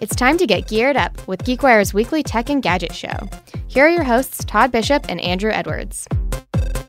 It's time to get geared up with GeekWire's weekly tech and gadget show. Here are your hosts, Todd Bishop and Andru Edwards.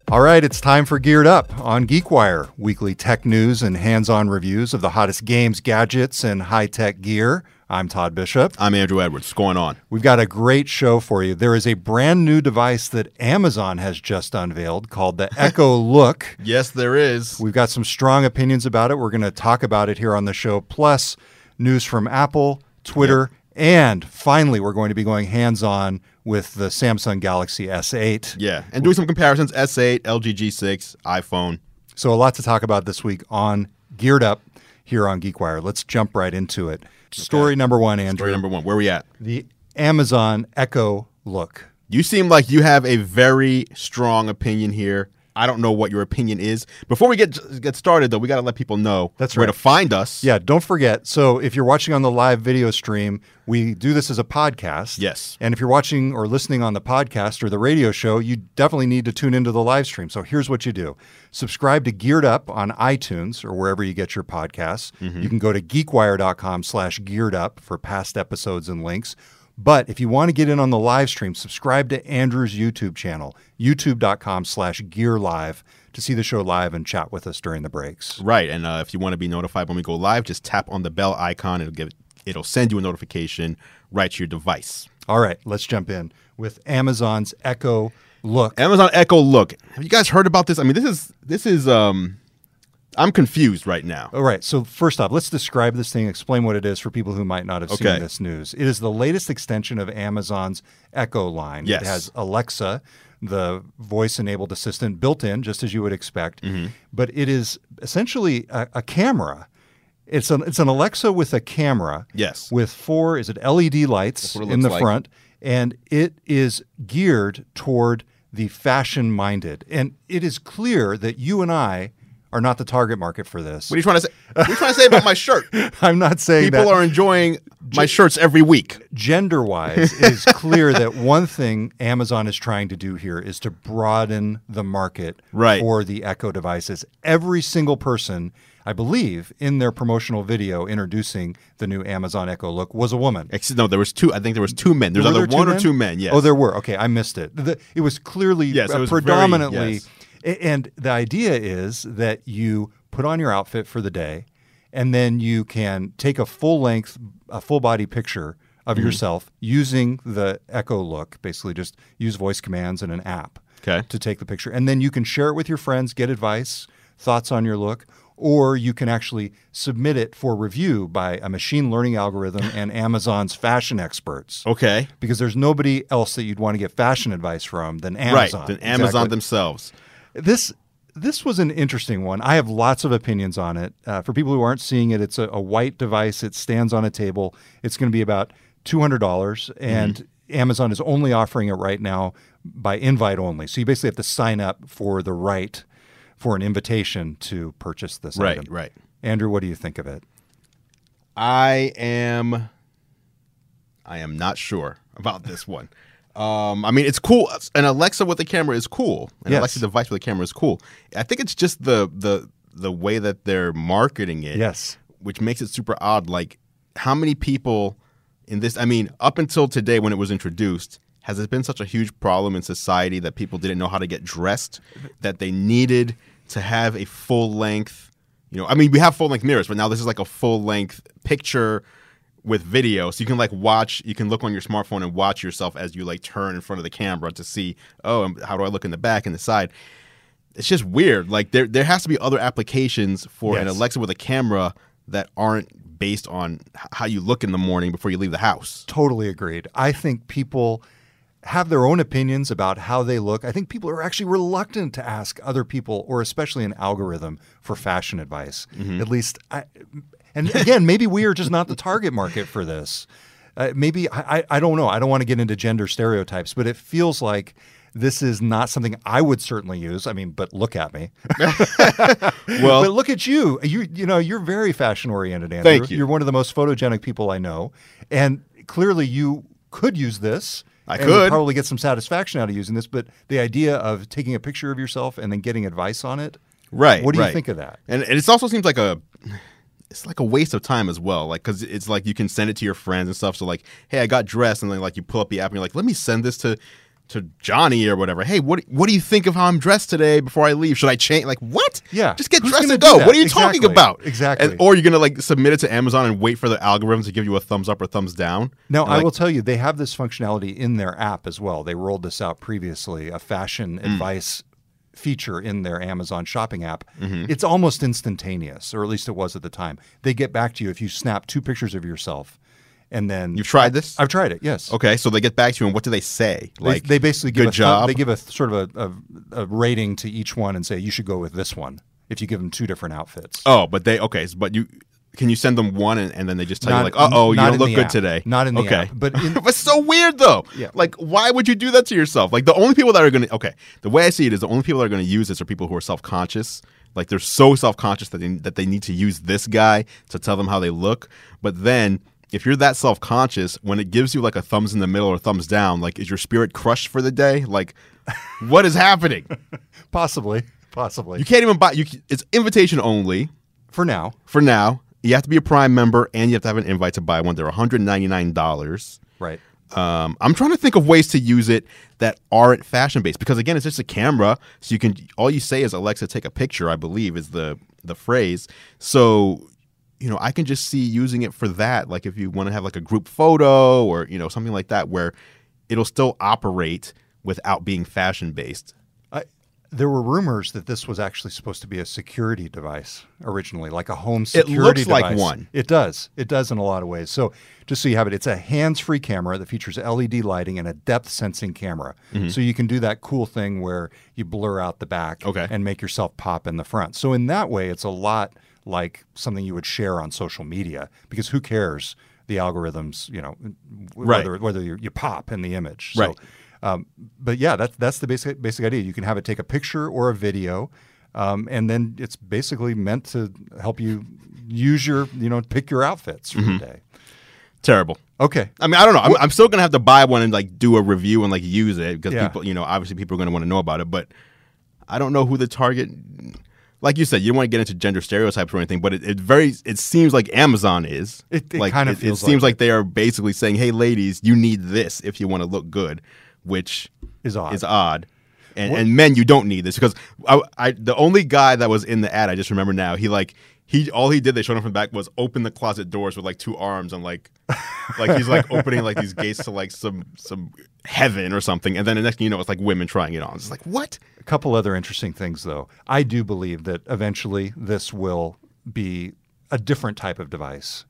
All right, it's time for Geared Up on GeekWire, weekly tech news and hands on reviews of the hottest games, gadgets, and high tech gear. I'm Todd Bishop. I'm Andru Edwards. What's going on? We've got a great show for you. There is a brand new device that Amazon has just unveiled called the Echo Look. Yes, there is. We've got some strong opinions about it. We're going to talk about it here on the show, plus news from Apple, Twitter, yep. and finally, we're going to be going hands on with the Samsung Galaxy S8. Yeah, and doing some comparisons S8, LG G6, iPhone. So, a lot to talk about this week on Geared Up here on GeekWire. Let's jump right into it. Story number one, Andru. Story number one. Where are we at? The Amazon Echo Look. You seem like you have a very strong opinion here. I don't know what your opinion is. Before we get get started, though, we got to let people know That's where right. to find us. Yeah, don't forget. So if you're watching on the live video stream, we do this as a podcast. Yes. And if you're watching or listening on the podcast or the radio show, you definitely need to tune into the live stream. So here's what you do subscribe to Geared Up on iTunes or wherever you get your podcasts. Mm-hmm. You can go to geekwire.com slash geared up for past episodes and links. But if you want to get in on the live stream, subscribe to Andru's YouTube channel, youtube.com slash gear live to see the show live and chat with us during the breaks. Right. And uh, if you want to be notified when we go live, just tap on the bell icon. It'll give it'll send you a notification right to your device. All right, let's jump in with Amazon's Echo Look. Amazon Echo Look. Have you guys heard about this? I mean, this is this is um I'm confused right now. All right. So first off, let's describe this thing, explain what it is for people who might not have Okay. seen this news. It is the latest extension of Amazon's Echo line. Yes. It has Alexa, the voice-enabled assistant, built in, just as you would expect. Mm-hmm. But it is essentially a, a camera. It's an it's an Alexa with a camera. Yes. With four is it LED lights it in the like. front, and it is geared toward the fashion-minded. And it is clear that you and I are not the target market for this. What are you trying to say? What are you trying to say about my shirt? I'm not saying People that are enjoying my shirts every week. gender wise, it is clear that one thing Amazon is trying to do here is to broaden the market Right. for the Echo devices. Every single person, I believe, in their promotional video introducing the new Amazon Echo Look was a woman. No, there was two. I think there was two men. There's Were either there one or two men. Yes. Oh, there were. Okay, I missed it. The- it was clearly Yes, it was very- predominantly. yes. And the idea is that you put on your outfit for the day, and then you can take a full length, a full body picture of Mm-hmm. yourself using the Echo Look. Basically, just use voice commands and an app Okay. to take the picture, and then you can share it with your friends, get advice, thoughts on your look. Or you can actually submit it for review by a machine learning algorithm and Amazon's fashion experts Okay. because there's nobody else that you'd want to get fashion advice from than Amazon. Right. Then Amazon Exactly. themselves. This this was an interesting one. I have lots of opinions on it. Uh, for people who aren't seeing it, it's a, a white device. It stands on a table. It's going to be about two hundred dollars, and Mm-hmm. Amazon is only offering it right now by invite only. So you basically have to sign up for the right for an invitation to purchase this Right. item. Right. Andrew, what do you think of it? I am. I am not sure about this one. Um, I mean, it's cool. An Alexa with a camera is cool. An Yes. Alexa device with a camera is cool. I think it's just the the the way that they're marketing it. Yes. which makes it super odd. Like, how many people in this? I mean, up until today when it was introduced, has it been such a huge problem in society that people didn't know how to get dressed, that they needed to have a full length? You know, I mean, we have full length mirrors, but now this is like a full length picture with video, so you can like watch. You can look on your smartphone and watch yourself as you like turn in front of the camera to see. Oh, um, how do I look in the back and the side? It's just weird. Like there, there has to be other applications for an Alexa with a camera that aren't based on how you look in the morning before you leave the house. Totally agreed. I think people have their own opinions about how they look. I think people are actually reluctant to ask other people, or especially an algorithm, for fashion advice. Mm-hmm. At least, I, and again, maybe we are just not the target market for this. Uh, maybe I, I, I don't know. I don't want to get into gender stereotypes, but it feels like this is not something I would certainly use. I mean, but look at me. Well, but look at you. You you know you're very fashion oriented, Andru. Thank you. You're one of the most photogenic people I know, and clearly you could use this. I and could. probably get some satisfaction out of using this. But the idea of taking a picture of yourself and then getting advice on it, right. What do you think of that? And, and it also seems like a it's like a waste of time as well. Like, cause it's like you can send it to your friends and stuff. So like, hey, I got dressed, and then like you pull up the app and you're like, let me send this to to Johnny or whatever. Hey, what what do you think of how I'm dressed today before I leave? Should I change? Like, what? Yeah. just get Who's dressed and go. What are you talking about? Exactly. And, or you're gonna like submit it to Amazon and wait for the algorithm to give you a thumbs up or thumbs down. Now, And, I like, will tell you, they have this functionality in their app as well. They rolled this out previously, a fashion Mm. advice feature in their Amazon shopping app. Mm-hmm. It's almost instantaneous, or at least it was at the time. They get back to you if you snap two pictures of yourself and then You've tried this? I've tried it, yes. Okay, so they get back to you, and what do they say? Like, they basically give good a job. they give a th- sort of a, a, a rating to each one and say you should go with this one if you give them two different outfits. oh, but they okay, but you can you send them one and, and then they just tell Not- you like, uh oh, you don't look good app. today. Not in the okay. app, but in- it's so weird though. Yeah. Like, why would you do that to yourself? Like, the only people that are gonna okay, the way I see it is the only people that are gonna use this are people who are self conscious. Like they're so self conscious that they that they need to use this guy to tell them how they look. But then if you're that self conscious, when it gives you like a thumbs in the middle or thumbs down, like is your spirit crushed for the day? Like, what is happening? Possibly, possibly. You can't even buy. You it's invitation only For now, for now. You have to be a Prime member and you have to have an invite to buy one. They're one hundred ninety nine dollars. right? Um, I'm trying to think of ways to use it that aren't fashion based because again, it's just a camera, so you can all you say is Alexa, take a picture. I believe is the the phrase. So you know, I can just see using it for that. Like if you want to have like a group photo or you know something like that, where it'll still operate without being fashion based. There were rumors that this was actually supposed to be a security device originally, like a home security It looks like device. one. It does. It does in a lot of ways. So, just so you have it, it's a hands-free camera that features LED lighting and a depth sensing camera. Mm-hmm. So you can do that cool thing where you blur out the back Okay. and make yourself pop in the front. So in that way, it's a lot like something you would share on social media because who cares the algorithms, you know, Right. whether whether you, you pop in the image. Right. Um, but yeah, that's that's the basic basic idea. You can have it take a picture or a video, um, and then it's basically meant to help you use your you know pick your outfits for the day. Terrible. Okay, I mean, I don't know. I'm, I'm still gonna have to buy one and like do a review and like use it because Yeah. people, you know, obviously people are gonna want to know about it. But I don't know who the target. Like you said, you don't want to get into gender stereotypes or anything, but it, it very it seems like Amazon is. It- it like, kinda it, feels seems like like they are basically saying, "Hey, ladies, you need this if you want to look good," which Is odd. Is odd. And, and men, you don't need this because I, I the only guy that was in the ad, I just remember now. He like he all he did they showed him from the back was open the closet doors with like two arms and like like he's like opening like these gates to like some some heaven or something. And then the next thing you know, it's like women trying it on. It's like what? a couple other interesting things though. I do believe that eventually this will be a different type of device.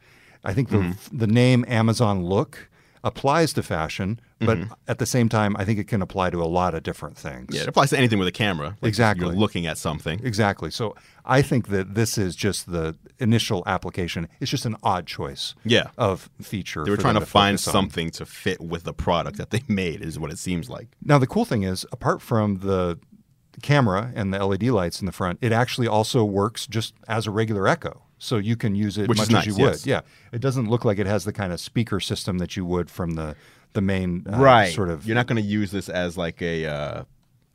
I think the Mm-hmm. the name Amazon Look applies to fashion, but Mm-hmm. at the same time, I think it can apply to a lot of different things. Yeah, it applies to anything with a camera. Like, Exactly. You're looking at something. Exactly. So I think that this is just the initial application. It's just an odd choice. Yeah. Of feature. They were trying them to find something to fit with the product that they made, is what it seems like. Now the cool thing is, apart from the camera and the LED lights in the front, it actually also works just as a regular Echo. So you can use it Which much is as you nice, would. yes. Yeah. It doesn't look like it has the kind of speaker system that you would from the the main uh, sort of You're not going to use this as like a uh,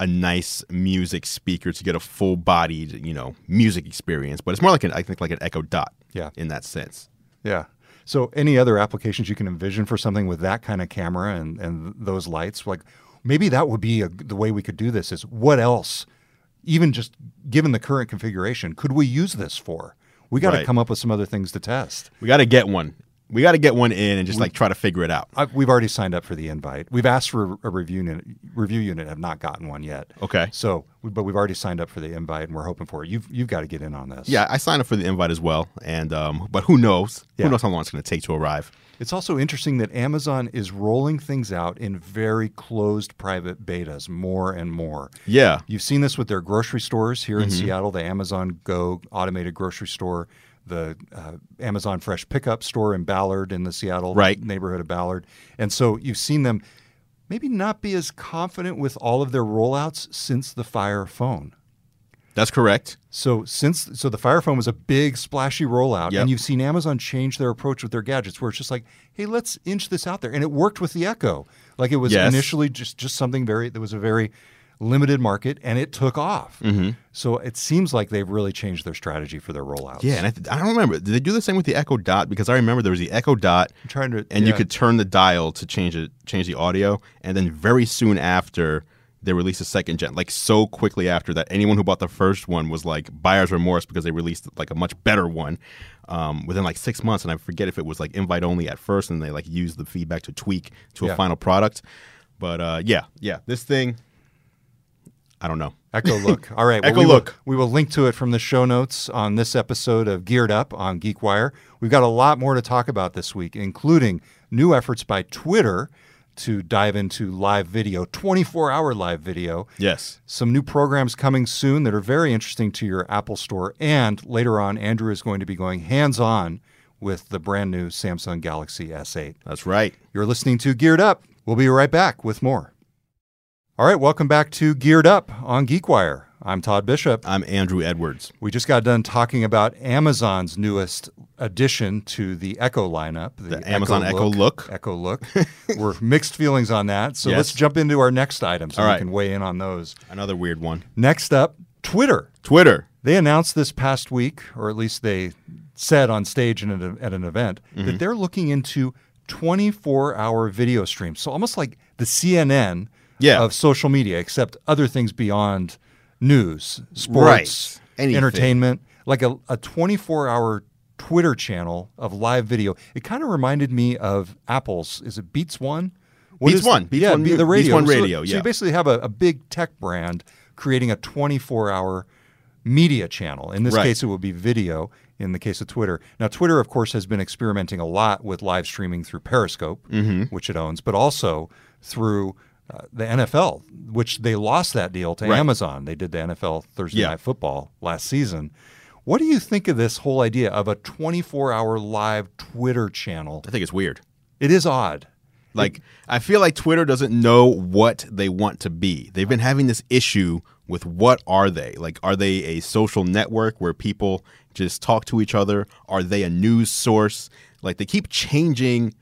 a nice music speaker to get a full bodied, you know, music experience, but it's more like an I think like an Echo Dot. Yeah. In that sense. Yeah. So any other applications you can envision for something with that kind of camera and, and those lights, like maybe that would be a, the way we could do this is what else, even just given the current configuration, could we use this for? We got to Right. come up with some other things to test. We got to get one. We got to get one in and just like try to figure it out. I, we've already signed up for the invite. We've asked for a review unit, review unit, have not gotten one yet. Okay. So, but we've already signed up for the invite, and we're hoping for it. You've you've got to get in on this. Yeah, I signed up for the invite as well, and um, but who knows? Yeah. Who knows how long it's going to take to arrive? It's also interesting that Amazon is rolling things out in very closed private betas more and more. Yeah, You've seen this with their grocery stores here in Mm-hmm. Seattle, the Amazon Go automated grocery store, the uh, Amazon Fresh Pickup store in Ballard in the Seattle Right. neighborhood of Ballard. And so you've seen them maybe not be as confident with all of their rollouts since the Fire phone. That's correct. So since so the Fire Phone was a big splashy rollout, Yep. and you've seen Amazon change their approach with their gadgets, where it's just like, hey, let's inch this out there, and it worked with the Echo. Like it was Yes. initially just just something very that was a very limited market, and it took off. Mm-hmm. So it seems like they've really changed their strategy for their rollouts. Yeah, and I, th- I don't remember. Did they do the same with the Echo Dot? Because I remember there was the Echo Dot, I'm trying to, and you could turn the dial to change it, change the audio, and then very soon after they released a second gen, like so quickly after that, anyone who bought the first one was like buyer's remorse because they released like a much better one um, within like six months. And I forget if it was like invite only at first, and they like used the feedback to tweak to Yeah. a final product. But uh, yeah, yeah, this thing, I don't know. Echo Look. All right. Echo we will- Look. we will link to it from the show notes on this episode of Geared Up on GeekWire. We've got a lot more to talk about this week, including new efforts by Twitter to dive into live video, 24 hour live video. Yes. Some new programs coming soon that are very interesting to your Apple Store. And later on, Andru is going to be going hands on with the brand new Samsung Galaxy S8. That's right. You're listening to Geared Up. We'll be right back with more. All right, welcome back to Geared Up on GeekWire. I'm Todd Bishop. I'm Andru Edwards. We just got done talking about Amazon's newest addition to the Echo lineup, The Amazon Echo Look. Echo Look. We're mixed feelings on that. So Yes. let's jump into our next item so All we right. can weigh in on those. Another weird one. Next up, Twitter. Twitter. They announced this past week, or at least they said on stage in an, at an event, Mm-hmm. that they're looking into 24 hour video streams. So almost like the CNN Yeah. of social media, except other things beyond news, sports, Right. Entertainment, like a, a 24 hour Twitter channel of live video. It kind of reminded me of Apple's, is it Beats One? What Beats One. Beats yeah, One the Beats. One radio, So, yeah. you basically have a, a big tech brand creating a 24 hour media channel. In this Right. case, it would be video. In the case of Twitter, now Twitter, of course, has been experimenting a lot with live streaming through Periscope, Mm-hmm. which it owns, but also through uh, the NFL, which they lost that deal to Right. Amazon. They did the NFL Thursday Yeah. Night Football last season. What do you think of this whole idea of a 24 hour live Twitter channel? I think it's weird. It is odd. Like I feel like Twitter doesn't know what they want to be. They've been having this issue with what are they? Like are they a social network where people just talk to each other? Are they a news source? Like they keep changing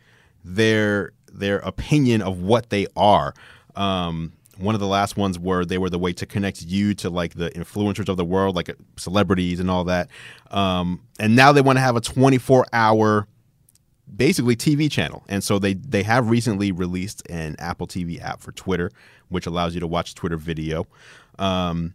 their their opinion of what they are. Um one of the last ones were they were the way to connect you to like the influencers of the world, like uh, celebrities and all that. Um, and now they want to have a 24 hour basically TV channel. And so they they have recently released an Apple TV app for Twitter, which allows you to watch Twitter video. Um,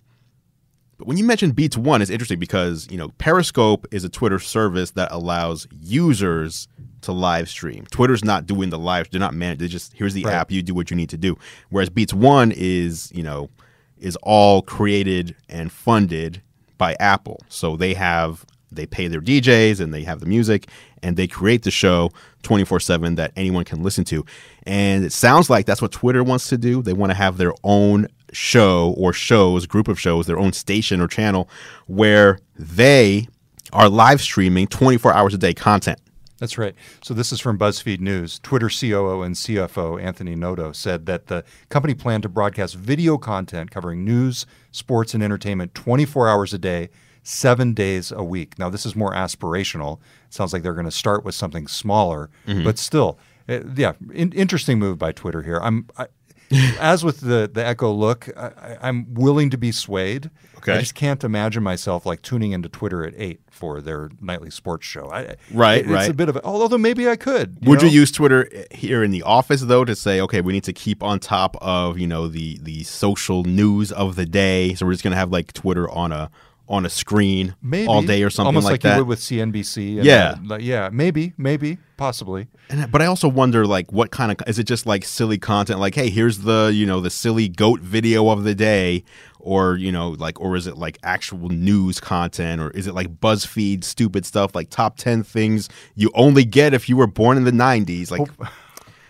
but when you mention Beats One, it's interesting because you know Periscope is a Twitter service that allows users to live stream. Twitter's not doing the live; they're not managed. They just here's the Right. app, you do what you need to do. Whereas Beats One is you know is all created and funded by Apple. So they have they pay their DJs and they have the music and they create the show 24/7 that anyone can listen to. And it sounds like that's what Twitter wants to do. They want to have their own show or shows, group of shows, their own station or channel where they are live streaming 24 hours a day content. That's right. So this is from BuzzFeed News. Twitter COO and CFO Anthony Noto said that the company planned to broadcast video content covering news, sports, and entertainment 24 hours a day, seven days a week. Now this is more aspirational. It sounds like they're going to start with something smaller, but still, uh, yeah, in, interesting move by Twitter here. I'm. I, as with the the Echo Look, I, I'm willing to be swayed. Okay. I just can't imagine myself like tuning into Twitter at eight for their nightly sports show. I, Right, it- It's a bit of, a, although maybe I could. Would know? you use Twitter eh, here in the office though to say, okay, we need to keep on top of you know the the social news of the day, so we're just gonna have like Twitter on a on a screen maybe all day or something almost like, like, that? you would with CNBC? and, Yeah. uh, like, yeah, maybe, maybe, possibly. And, but I also wonder, like, what kind of is it? Just like silly content, like, hey, here's the you know the silly goat video of the day, or you know, like, or is it like actual news content, or is it like BuzzFeed stupid stuff, like top ten things you only get if you were born in the '90s, like,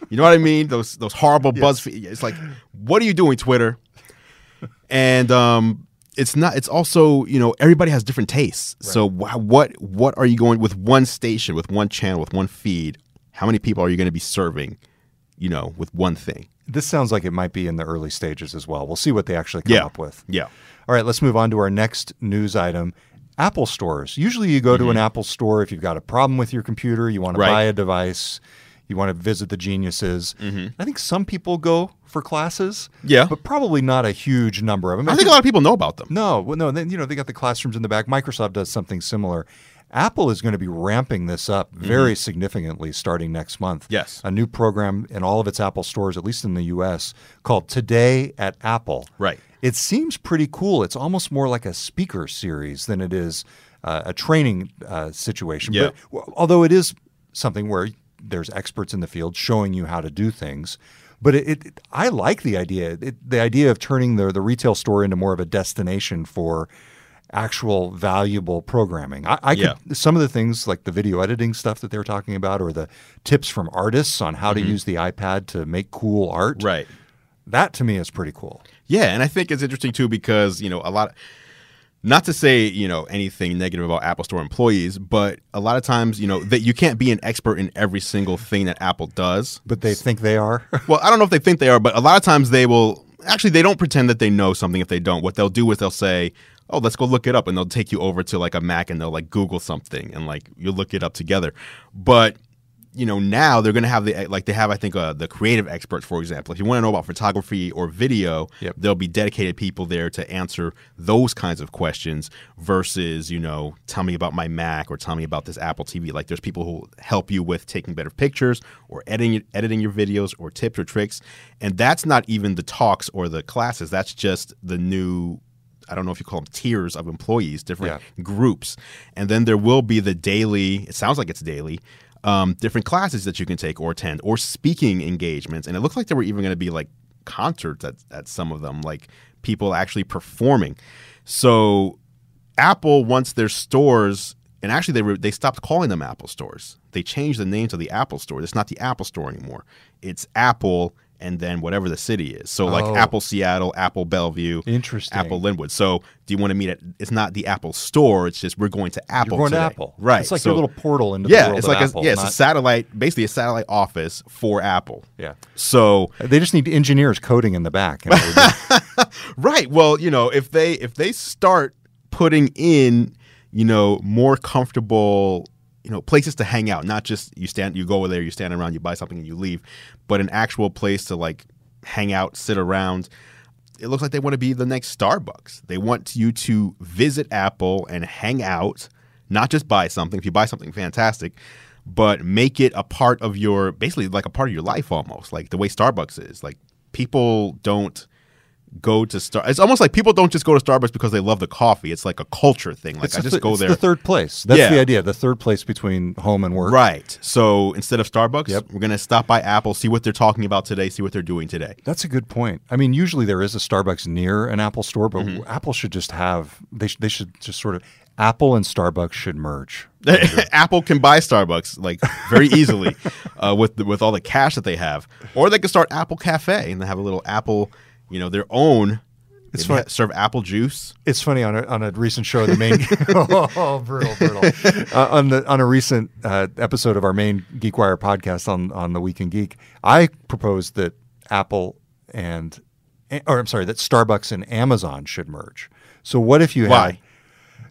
you know what I mean? Those those horrible BuzzFeed. It's like, what are you doing, Twitter? And um, it's not. It's also you know everybody has different tastes. So wh- what what are you going with one station, with one channel, with one feed? How many people are you going to be serving? You know, with one thing. This sounds like it might be in the early stages as well. We'll see what they actually come Yeah. up with. Yeah. All right, let's move on to our next news item. Apple stores. Usually you go to an Apple store if you've got a problem with your computer, you want to Mm-hmm. Right. buy a device, You want to visit the geniuses. I think some people go for classes. Mm-hmm. Yeah. but probably not a huge number of them. I think a lot of people know about them. No, well, no. Then you know they got the classrooms in the back. Microsoft does something similar. Apple is going to be ramping this up very significantly starting next month. Mm-hmm. Yes. a new program in all of its Apple stores, at least in the U.S., called Today at Apple. Right. It seems pretty cool. It's almost more like a speaker series than it is uh, a training uh, situation. Yeah. But, although it is something where there's experts in the field showing you how to do things. But it, it I like the idea. It, the idea of turning the the retail store into more of a destination for actual valuable programming. I, I Yeah. could some of the things like the video editing stuff that they were talking about, or the tips from artists on how to use the iPad to make cool art. Mm-hmm. Right. That to me is pretty cool. Yeah, and I think it's interesting too because you know a lot. Not to say you know anything negative about Apple Store employees, but a lot of times you know that you can't be an expert in every single thing that Apple does. But they think they are. Well, I don't know if they think they are, but a lot of times they will actually they don't pretend that they know something if they don't. What they'll do is they'll say, "Oh, let's go look it up," and they'll take you over to like a Mac and they'll like Google something and like you'll look it up together. But you know now they're going to have the like they have I think uh, the creative experts for example. If you want to know about photography or video, Yep. there'll be dedicated people there to answer those kinds of questions versus you know tell me about my Mac or tell me about this Apple TV. Like there's people who help you with taking better pictures or editing editing your videos or tips or tricks, and that's not even the talks or the classes. That's just the new I don't know if you call them tiers of employees, different groups. And then there will be the daily, it sounds like it's daily, um, different classes that you can take or attend or speaking engagements. And it looks like there were even going to be like concerts at, at some of them, like people actually performing. So Apple wants their stores, and actually they, were, they stopped calling them Apple stores. They changed the name to the Apple store. It's not the Apple store anymore. It's Apple and then whatever the city is. So like Oh. Apple Seattle, Apple Bellevue, Interesting. Apple Lynnwood. So do you want to meet at? It's not the Apple store. It's just we're going to Apple. You're going today. to Apple, right? It's like so, your little portal into the yeah. world It's of like Apple. a, yeah, it's a satellite, basically a satellite office for Apple. yeah. So uh, They just need engineers coding in the back. right, well, you know, if they if they start putting in, you know, more comfortable, you know, places to hang out, not just you stand, you go over there, you stand around, you buy something, and you leave, but an actual place to like hang out, sit around. It looks like they want to be the next Starbucks. They want you to visit Apple and hang out, not just buy something. If you buy something fantastic, but make it a part of your basically like a part of your life almost, like the way Starbucks is. Like people don't go to Star. It's almost like people don't just go to Starbucks because they love the coffee. It's like a culture thing. Like It's I just th- go it's there. the third place. That's Yeah. the idea. The third place between home and work. Right. So instead of Starbucks, Yep. we're gonna stop by Apple, see what they're talking about today, see what they're doing today. That's a good point. I mean, usually there is a Starbucks near an Apple store, but Mm-hmm. Apple should just have they sh- they should just sort of Apple and Starbucks should merge. Apple can buy Starbucks like very easily uh, with the, with all the cash that they have, or they can start Apple Cafe and they have a little Apple, you know, their own. It's They fun- ha- serve apple juice. It's funny on a, on a recent show, the main oh brutal brutal uh, on the on a recent uh, episode of our main GeekWire podcast on on the Weekend Geek, I proposed that Apple and or I'm sorry that Starbucks and Amazon should merge. So what if you had Why?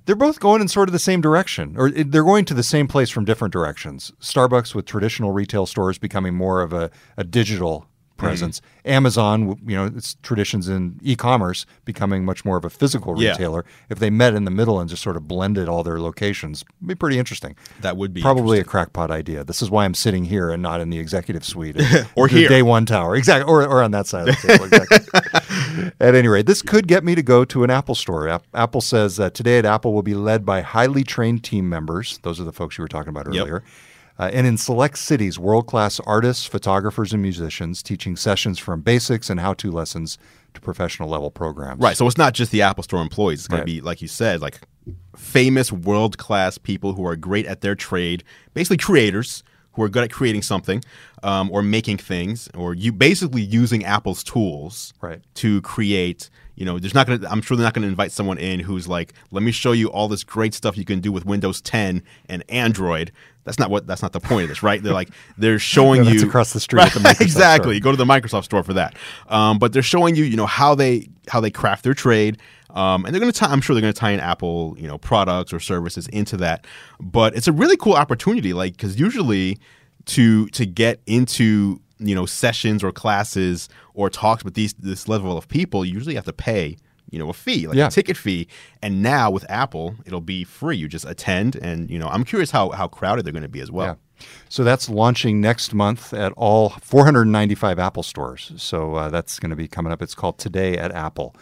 They're both going in sort of the same direction, or they're going to the same place from different directions. Starbucks with traditional retail stores becoming more of a, a digital presence. Amazon, you know, its traditions in e-commerce becoming much more of a physical Yeah. retailer. If they met in the middle and just sort of blended all their locations, it'd be pretty interesting. That would be Probably a crackpot idea. This is why I'm sitting here and not in the executive suite Or here. day one tower, exactly, or, or on that side of the table. Exactly. at any rate, this could get me to go to an Apple store. App- Apple says that today at Apple will be led by highly trained team members. Those are the folks you were talking about Yep. Uh, and in select cities, world class artists, photographers, and musicians teaching sessions from basics and how to lessons to professional level programs. Right. So it's not just the Apple Store employees. It's going Right. to be, like you said, like famous world class people who are great at their trade, basically creators who are good at creating something um, or making things, or you basically using Apple's tools Right. to create. You know, there's not going to. I'm sure they're not going to invite someone in who's like, "Let me show you all this great stuff you can do with Windows 10 and Android." That's not what. That's not the point of this, right? They're like, they're showing No, that's you across the street at the Microsoft exactly. store. Go to the Microsoft store for that. Um, but they're showing you, you know, how they how they craft their trade. Um, and they're going to tie. I'm sure they're going to tie in Apple, you know, products or services into that. But it's a really cool opportunity, like because usually to to get into you know sessions or classes or talks with these this level of people, you usually have to pay you know a fee, like Yeah. a ticket fee. And now with Apple, it'll be free. You just attend, and you know I'm curious how how crowded they're going to be as well. Yeah. So that's launching next month at all 495 Apple stores. So uh, that's going to be coming up. It's called Today at Apple.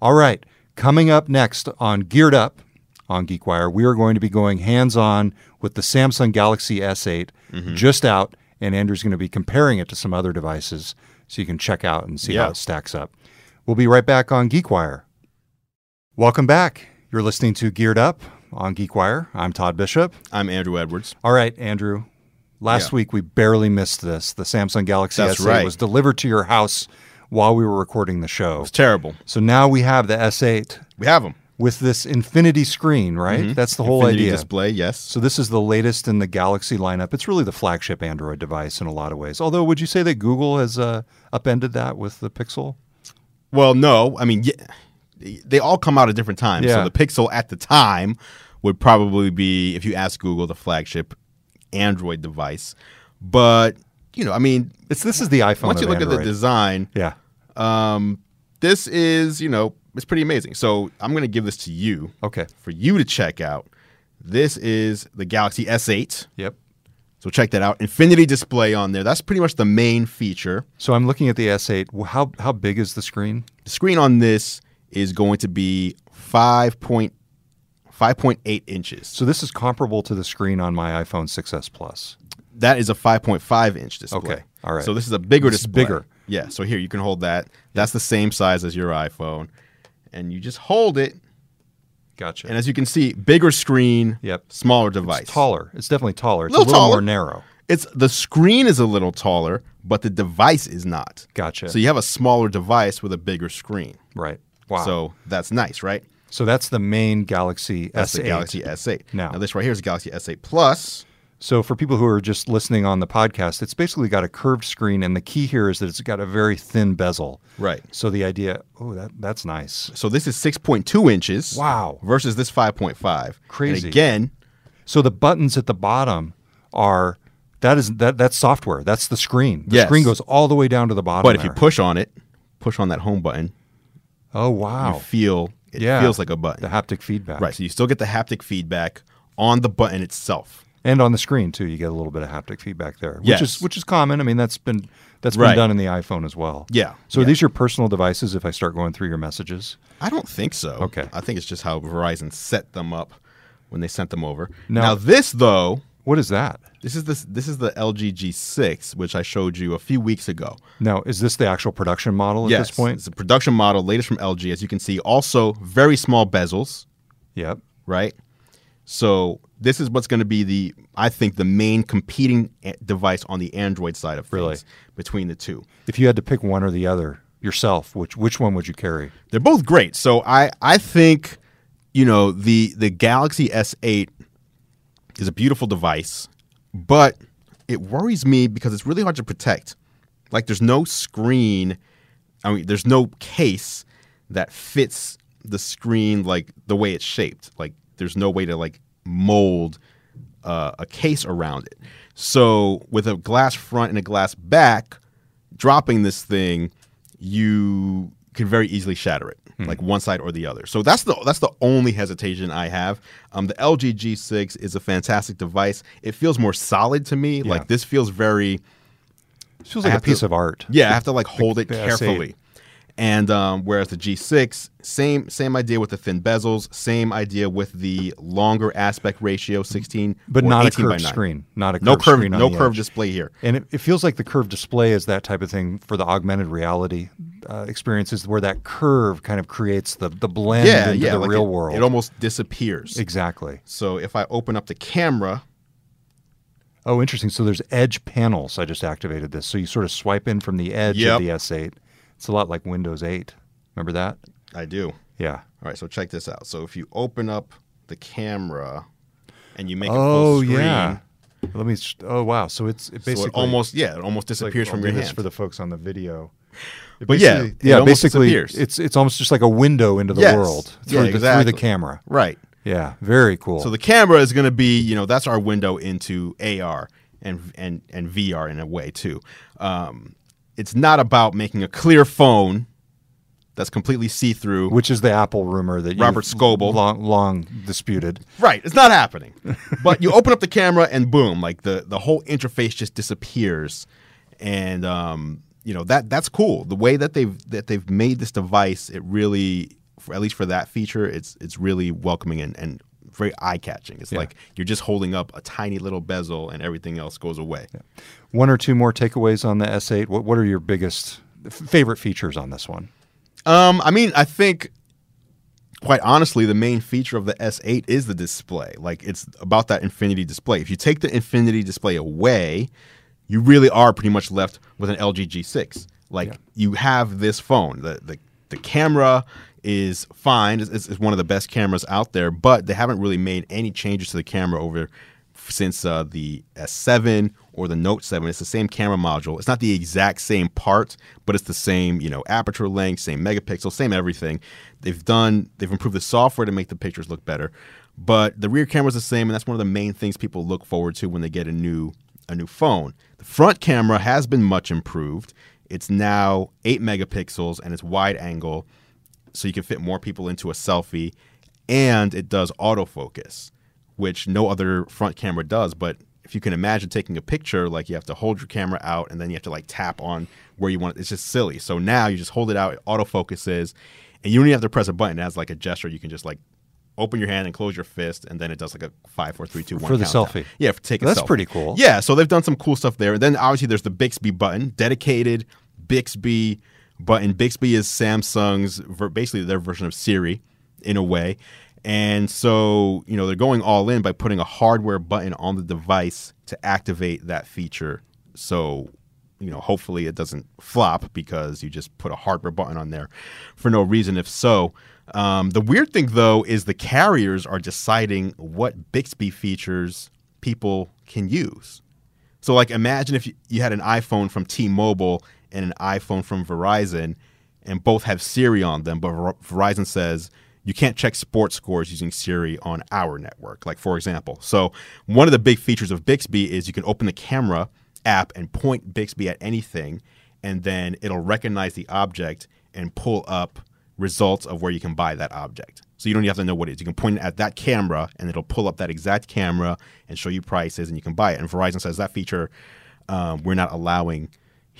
All right. Coming up next on Geared Up on GeekWire, we are going to be going hands on with the Samsung Galaxy S8 just out. And Andru's going to be comparing it to some other devices so you can check out and see how it stacks up. We'll be right back on GeekWire. Welcome back. You're listening to Geared Up on GeekWire. I'm Todd Bishop. I'm Andru Edwards. All right, Andru. Last Yeah. week we barely missed this. The Samsung Galaxy That's S8 right. was delivered to your house while we were recording the show. It's terrible. So now we have the S8 We have them. With this infinity screen, right? That's the whole Mm-hmm. Infinity idea. display. Yes. So this is the latest in the Galaxy lineup. It's really the flagship Android device in a lot of ways. Although, would you say that Google has uh, upended that with the Pixel? Well, no. I mean, yeah, they all come out at different times. Yeah. So the Pixel at the time would probably be, if you ask Google, the flagship Android device. But you know, I mean, It's this is the iPhone. once you look at the design, yeah. um, this is you know, it's pretty amazing. So I'm going to give this to you Okay. for you to check out. This is the Galaxy S8. Yep. So check that out. Infinity display on there. That's pretty much the main feature. So I'm looking at the S8. Well, How how big is the screen? The screen on this is going to be 5 point, 5.8 inches. So this is comparable to the screen on my iPhone 6s Plus. That is a 5.5 inch display. Okay, all right. So this is a bigger This display. bigger. Yeah. So here you can hold that. That's the same size as your iPhone, and you just hold it. Gotcha. And as you can see, bigger screen. Yep. Smaller device. It's taller. It's definitely taller. It's a Little little more narrow. It's the screen is a little taller, but the device is not. Gotcha. So you have a smaller device with a bigger screen. right. Wow. So, that's nice, right? So that's the main Galaxy That's S8. the Galaxy S8. Now- now this right here is the Galaxy S8 Plus. So for people who are just listening on the podcast, it's basically got a curved screen, and the key here is that it's got a very thin bezel. Right. So the idea, oh, that that's nice. So this is 6.2 inches. Wow. Versus this 5.5. Crazy. And again, So the buttons at the bottom are that is that that's software. That's the screen. The Yes. screen goes all the way down to the bottom. but if you push on it, push on that home button, oh wow, you feel it yeah, feels like a button. The haptic feedback, Right. So you still get the haptic feedback on the button itself. And on the screen too, you get a little bit of haptic feedback there, which Yes. is which is common. I mean, that's been that's been done in the iPhone as well. Yeah. So are these your personal devices? If I start going through your messages, I don't think so. Okay. I think it's just how Verizon set them up when they sent them over. Now- now this though, what is that? this is this this is the LG G6, which I showed you a few weeks ago. Now, is this the actual production model at yes, this point? it's the production model, latest from LG. As you can see, also very small bezels. Yep. right? So this is what's going to be the, I think, the main competing a- device on the Android side of things Really? between the two. If you had to pick one or the other yourself, which which one would you carry? They're both great. So I, I think, you know, the the Galaxy S8 is a beautiful device, but it worries me because it's really hard to protect. Like there's no screen, I mean, there's no case that fits the screen like the way it's shaped. Like there's no way to like mold uh, a case around it. So with a glass front and a glass back, dropping this thing, you can very easily shatter it, like one side or the other. So that's the that's the only hesitation I have. Um, the LG G6 is a fantastic device. It feels more solid to me. Like this feels very It feels like a have to- piece of art. yeah, I have to like hold it S8. carefully. And um, whereas the G6, same same idea with the thin bezels, same idea with the longer aspect ratio, 16, But not a 18 by curved 9. screen. Not a No curved curved, screen on no curved edge. display here. And it, it feels like the curved display is that type of thing for the augmented reality uh, experiences where that curve kind of creates the, the blend Yeah, into yeah, the like real it, world. It almost disappears. exactly. So if I open up the camera, Oh, interesting. So there's edge panels. I just activated this. So you sort of swipe in from the edge Yep. of the S8. It's a lot like Windows 8. Remember that? I do. Yeah. All right, so check this out. So if you open up the camera and you make oh, it full screen, yeah. Let me. Oh, wow. So it's it so basically it almost yeah, it almost like- disappears I'll from your this hand. for the folks on the video. It But yeah, basically- it yeah. Basically, disappears. it's it's almost just like a window into the Yes. world Yeah, through, the, through the camera. right. Yeah, very cool. So the camera is going to be, you know, that's our window into AR and and and VR in a way too. Um, it's not about making a clear phone that's completely see through. Which is the Apple rumor that Robert Scoble. long, long disputed. Right, it's not happening. but you open up the camera and boom, like the the whole interface just disappears, and um, you know that that's cool. The way that they've that they've made this device, it really, for, at least for that feature, it's it's really welcoming and, and very eye catching. It's Yeah. like you're just holding up a tiny little bezel, and everything else goes away. One or two more takeaways on the S8. What, what are your biggest f- favorite features on this one? Um, I mean, I think quite honestly, the main feature of the S8 is the display. Like it's about that infinity display. If you take the infinity display away, you really are pretty much left with an LG G6. Like you have this phone. The the the camera is fine. It's, it's one of the best cameras out there, but they haven't really made any changes to the camera over since uh, the S7 or the Note 7. It's the same camera module. It's not the exact same part, but it's the same, you know, aperture length, same megapixel, same everything. They've done, they've improved the software to make the pictures look better, but the rear camera is the same, and that's one of the main things people look forward to when they get a new a new phone. The front camera has been much improved. It's now eight megapixels and it's wide angle, so you can fit more people into a selfie, and it does autofocus which no other front camera does. But if you can imagine taking a picture, like you have to hold your camera out and then you have to like tap on where you want it. It's just silly. So now you just hold it out, it autofocuses, and you don't even have to press a button. It has like a gesture. You can just like open your hand and close your fist, and then it does like a five, four, three, two, one. For the countdown. selfie. Yeah, for take a That's selfie. pretty cool. Yeah, so they've done some cool stuff there. And then obviously there's the Bixby button, dedicated Bixby button. Bixby is Samsung's basically their version of Siri in a way. And so, you know, they're going all in by putting a hardware button on the device to activate that feature. So, you know, hopefully it doesn't flop because you just put a hardware button on there for no reason. If so, um, the weird thing though is the carriers are deciding what Bixby features people can use. So, like, imagine if you, had an iPhone from T-Mobile and an iPhone from Verizon, and both have Siri on them, but Ver- Verizon says you can't check sports scores using Siri on our network. Like, for example, so one of the big features of Bixby is you can open the camera app and point Bixby at anything, and then it'll recognize the object and pull up results of where you can buy that object. So you don't even have to know what it is. You can point it at that camera and it'll pull up that exact camera and show you prices and you can buy it. And Verizon says that feature um, we're not allowing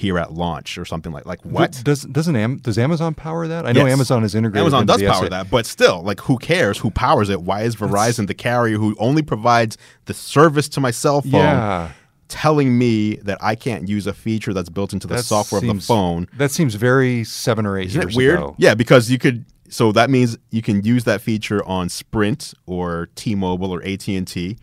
here at launch or something like like what? Does doesn't Am- does Amazon power that? I know Yes. Amazon is integrated. Amazon into does the power S8. that, but still, like, who cares? Who powers it? Why is Verizon the carrier who only provides the service to my cell phone Yeah. telling me that I can't use a feature that's built into the That software of the seems- phone? That seems very seven or 8 Isn't years it weird? ago. Yeah, because you could. So that means you can use that feature on Sprint or T-Mobile or AT and T,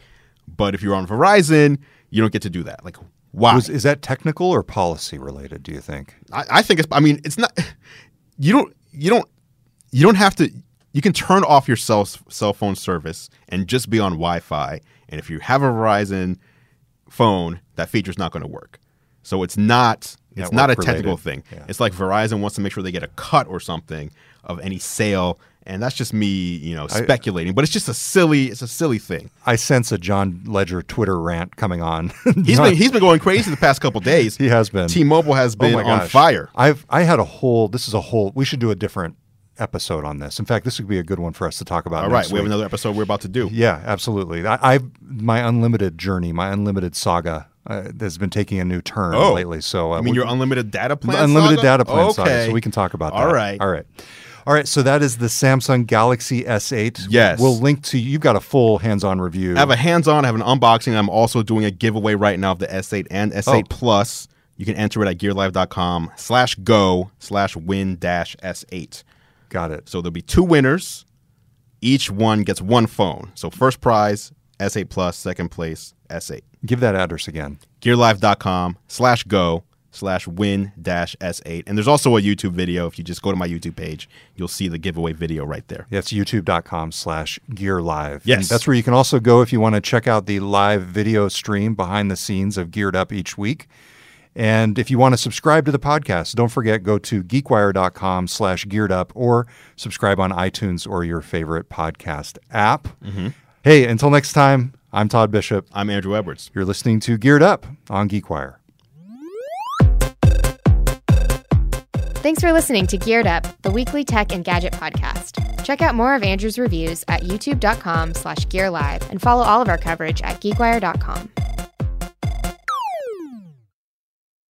but if you're on Verizon, you don't get to do that. Like, why? Was, is that technical or policy related? Do you think? I, I think it's. I mean, it's not. You don't. You don't. You don't have to. You can turn off your cell cell phone service and just be on Wi-Fi. And if you have a Verizon phone, that feature is not going to work. So it's not. It's not a technical related. thing. Yeah. It's like Verizon wants to make sure they get a cut or something of any sale, and that's just me, you know, speculating. but it's just a silly. It's a silly thing. I sense a John Legere Twitter rant coming on. He's been he's been going crazy the past couple days. he has been. T-Mobile has Oh been my on fire. I've I had a whole. This is a whole. We should do a different episode on this. In fact, this would be a good one for us to talk about. All right, we have another episode we're about to do. Yeah, absolutely. I, I my unlimited journey, my unlimited saga, uh, has been taking a new turn Oh. layly. So uh, I mean, we- your unlimited data plan. unlimited saga? data plan okay. saga, so we can talk about that. All right. all right, all right. So that is the Samsung Galaxy S8. Yes. we'll link to. You've got a full hands-on review. I have a hands-on. I have an unboxing. I'm also doing a giveaway right now of the S8 and S8 Oh. Plus. You can enter it at gearlive.com slash go slash win dash S8. got it. So there'll be two winners. Each one gets one phone. So first prize, S8 Second place, S8. Give that address again. gearlive.com slash go slash win dash S8. And there's also a YouTube video. If you just go to my YouTube page, you'll see the giveaway video right there. That's youtube.com slash gear live. Yes. And that's where you can also go if you want to check out the live video stream behind the scenes of Geared Up each week. And if you want to subscribe to the podcast, don't forget, go to geekwire.com slash geared up or subscribe on iTunes or your favorite podcast app. Mm-hmm. Hey, until next time, I'm Todd Bishop. I'm Andru Edwards. You're listening to Geared Up on GeekWire. Thanks for listening to Geared Up, the weekly tech and gadget podcast. Check out more of Andru's reviews at youtube.com slash gearlive and follow all of our coverage at geekwire.com.